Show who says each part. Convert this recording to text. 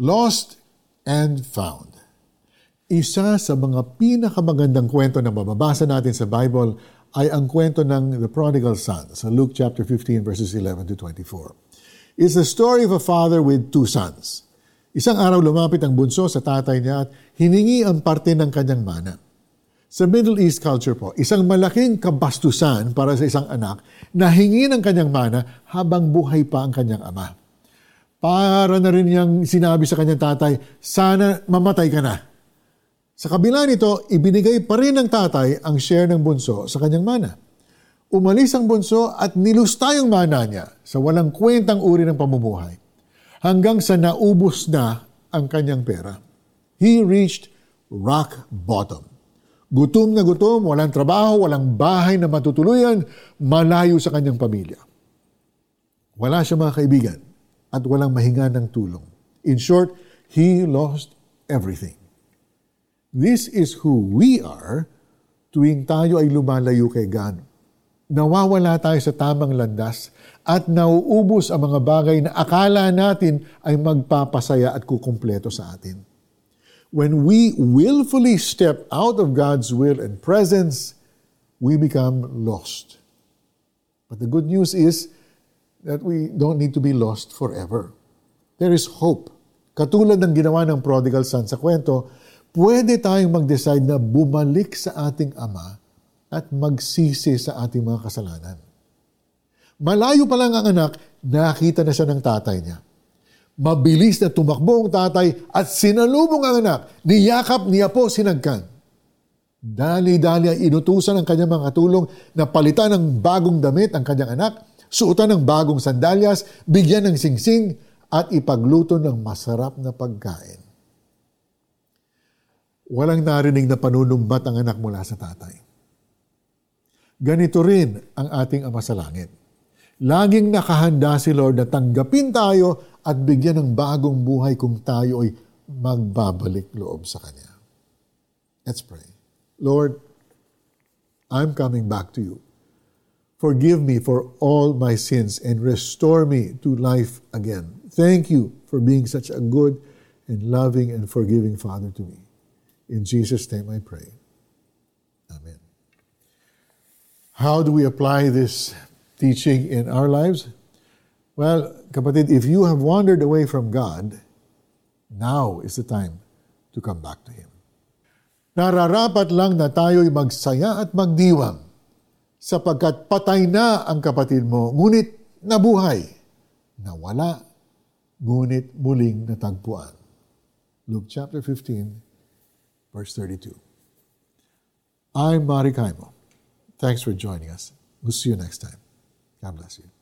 Speaker 1: Lost and Found. Isa sa mga pinakamagandang kwento na mababasa natin sa Bible ay ang kwento ng the prodigal son sa Luke chapter 15 verses 11 to 24. It's the story of a father with two sons. Isang araw lumapit ang bunso sa tatay niya at hiningi ang parte ng kanyang mana. Sa Middle East culture po, isang malaking kabastusan para sa isang anak na hingi ng kanyang mana habang buhay pa ang kanyang ama. Para na rin niyang sinabi sa kanyang tatay, sana mamatay ka na sa kabila nito, ibinigay pa rin ng tatay ang share ng bunso sa kanyang mana. Umalis ang bunso at nilusta yung mana niya sa walang kwentang uri ng pamumuhay hanggang sa naubos na ang kanyang pera. He reached rock bottom. Gutom na gutom, walang trabaho, walang bahay na matutuluyan, malayo sa kanyang pamilya. Wala siya mga kaibigan at walang mahinga ng tulong. In short, he lost everything. This is who we are tuwing tayo ay lumalayo kay God. Nawawala tayo sa tamang landas at nauubos ang mga bagay na akala natin ay magpapasaya at kukumpleto sa atin. When we willfully step out of God's will and presence, we become lost. But the good news is that we don't need to be lost forever. There is hope. Katulad ng ginawa ng prodigal son sa kwento, pwede tayong mag-decide na bumalik sa ating Ama at magsisi sa ating mga kasalanan. Malayo pa lang ang anak, nakita na siya ng tatay niya. Mabilis na tumakbo ang tatay at sinalubong ang anak, niyakap niya po sinagkan. Dali-dali ay inutusan ng kanyang mga tulong na palitan ng bagong damit ang kanyang anak, suotan ng bagong sandalyas, bigyan ng singsing, at ipagluto ng masarap na pagkain. Walang narinig na panunumbat ang anak mula sa tatay. Ganito rin ang ating Ama sa Langit. Laging nakahanda si Lord na tanggapin tayo at bigyan ng bagong buhay kung tayo ay magbabalik loob sa Kanya. Let's pray. Lord, I'm coming back to you. Forgive me for all my sins and restore me to life again. Thank you for being such a good and loving and forgiving Father to me. In Jesus' name I pray. Amen. How do we apply this teaching in our lives? Well, kapatid, if you have wandered away from God, now is the time to come back to Him. Nararapat lang na tayo'y magsaya at magdiwang sapagkat patay na ang kapatid mo, ngunit nabuhay, nawala, ngunit muling natagpuan. Luke chapter 15, verse 32. I'm Mari Kaimo. Thanks for joining us. We'll see you next time. God bless you.